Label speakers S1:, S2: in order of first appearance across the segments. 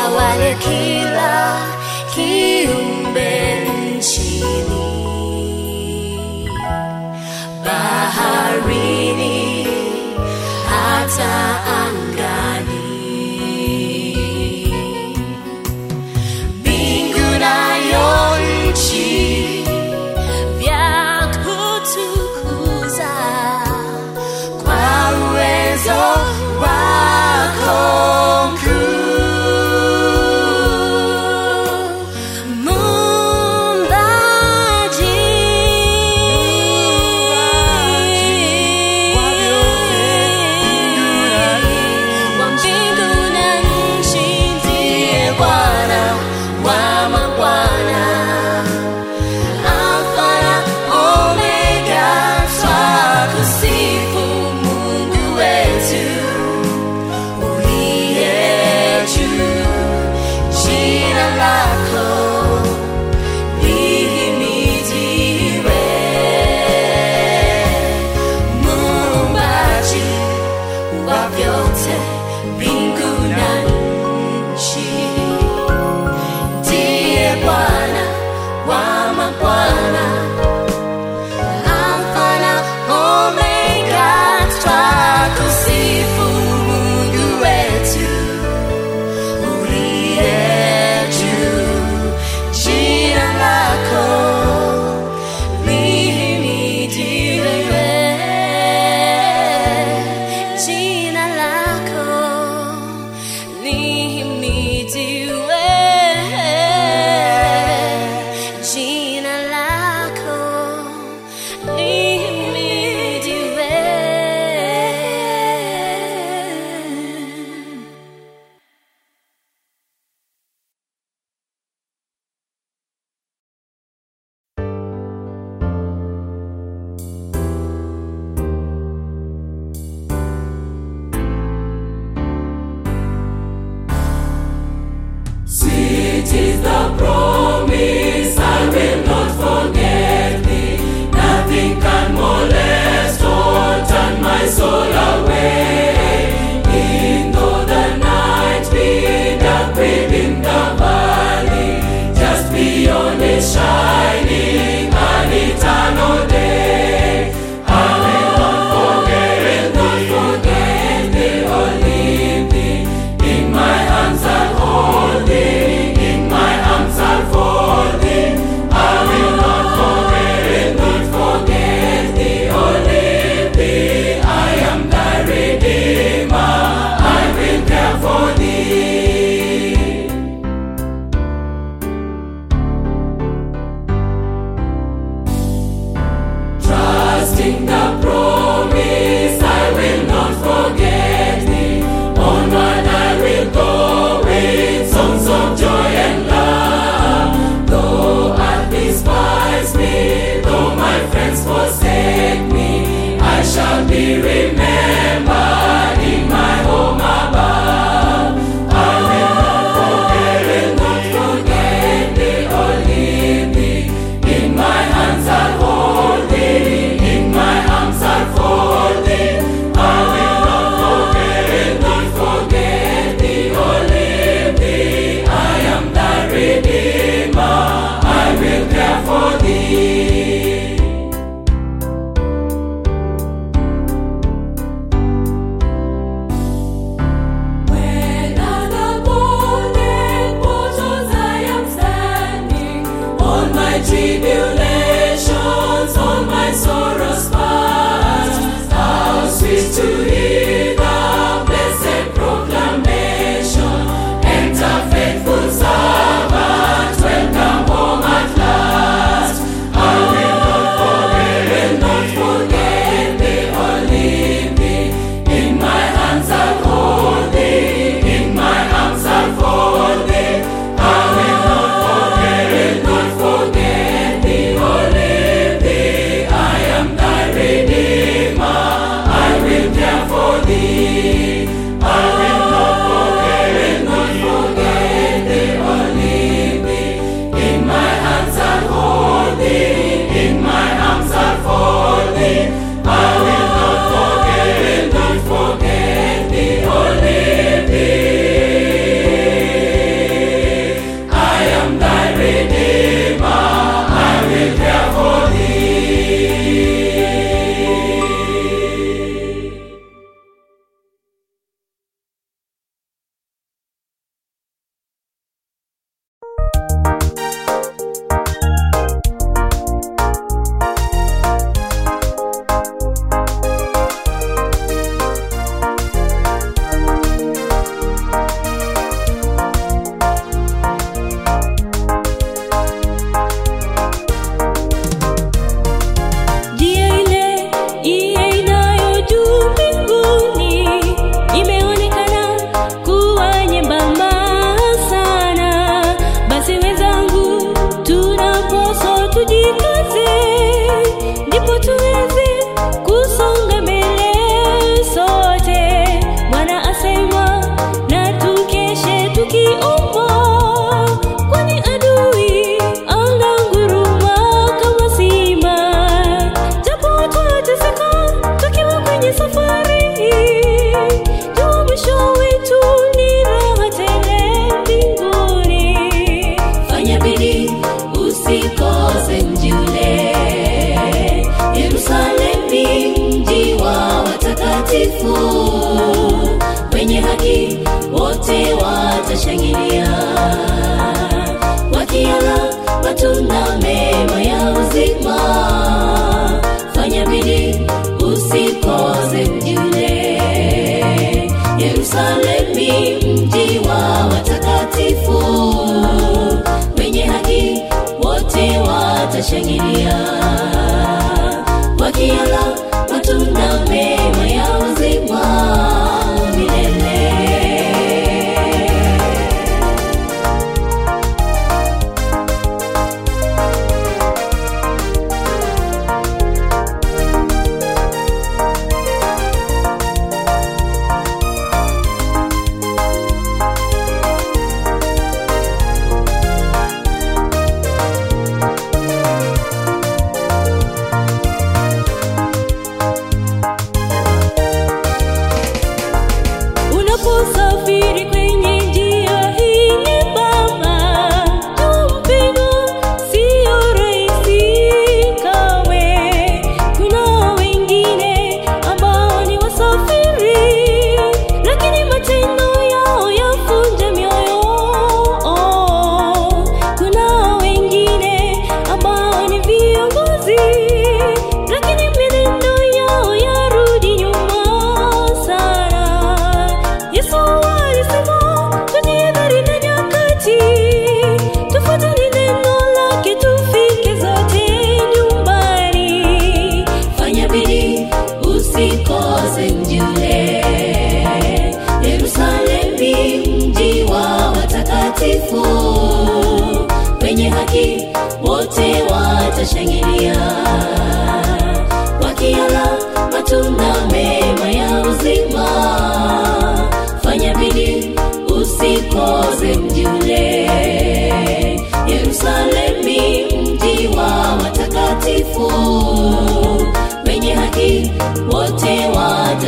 S1: watawale kila kiumbe nchini,
S2: to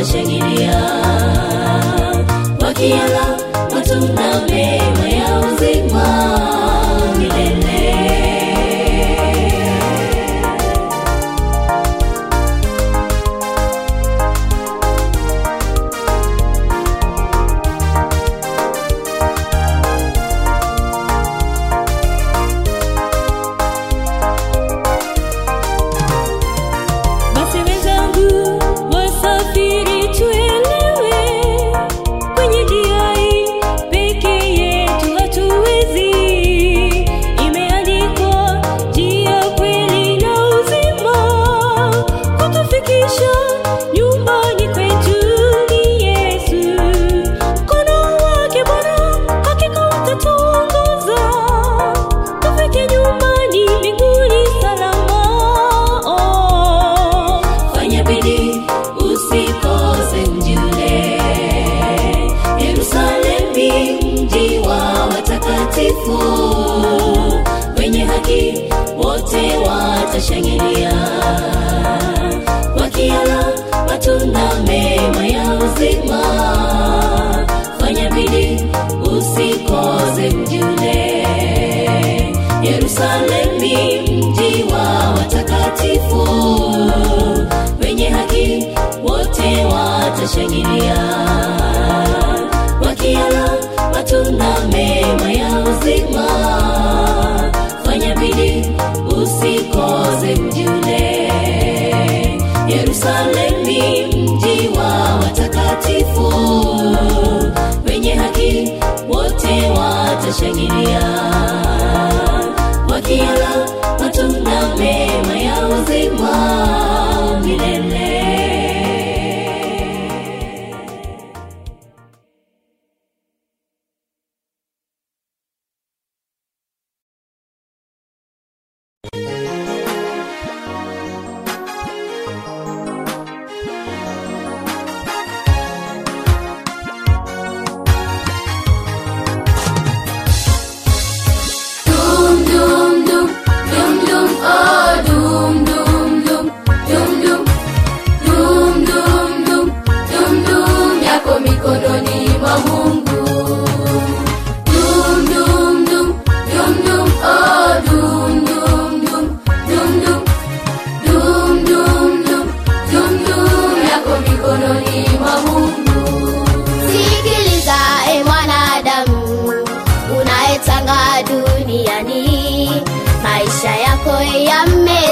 S1: wanashangilia wakiala uzima fanya bidii usikose mjule. yerusalemi mji wa watakatifu wenye haki wote watashangilia wakiala matunda mema ya uzima fanya bidii usikose mjule. yerusalemi mji wa
S3: Shangiria.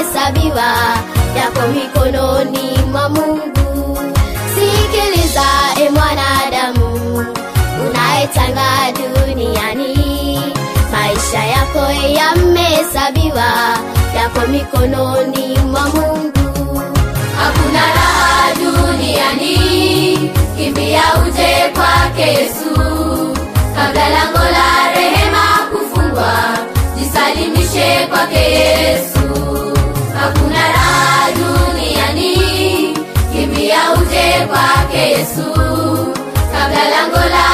S3: Yamehesabiwa yako mikononi mwa mungu. Sikiliza e mwanadamu unayetanga duniani. Maisha yako yamehesabiwa yako mikononi mwa mungu.
S4: Hakuna raha duniani kimbia uje kwake yesu. Kabla lango la rehema kufungwa jisalimishe kwake yesu yesu kabla lango la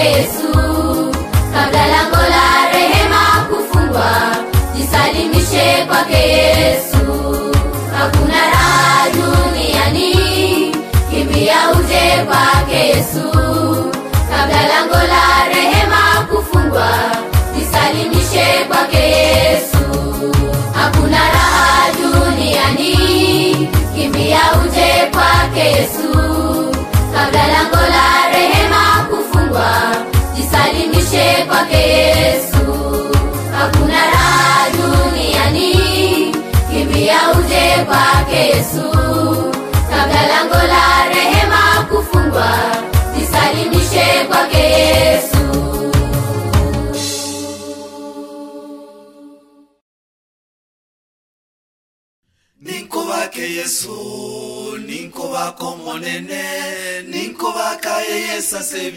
S4: kwake Yesu. Kabla lango la rehema kufungwa, jisalimishe kwake Yesu. Hakuna raha duniani, kimbia uje kwake Yesu. Kabla lango la rehema kufungwa, jisalimishe kwake Yesu. Hakuna raha duniani, kimbia uje kwake Yesu. kwake Yesu. Hakuna raha duniani, kimbia uje kwake Yesu. Kabla lango la rehema kufungwa, jisalimishe kwake Yesu.
S3: ninkubake yesu ninkubaka omonene ninkubaka eye sase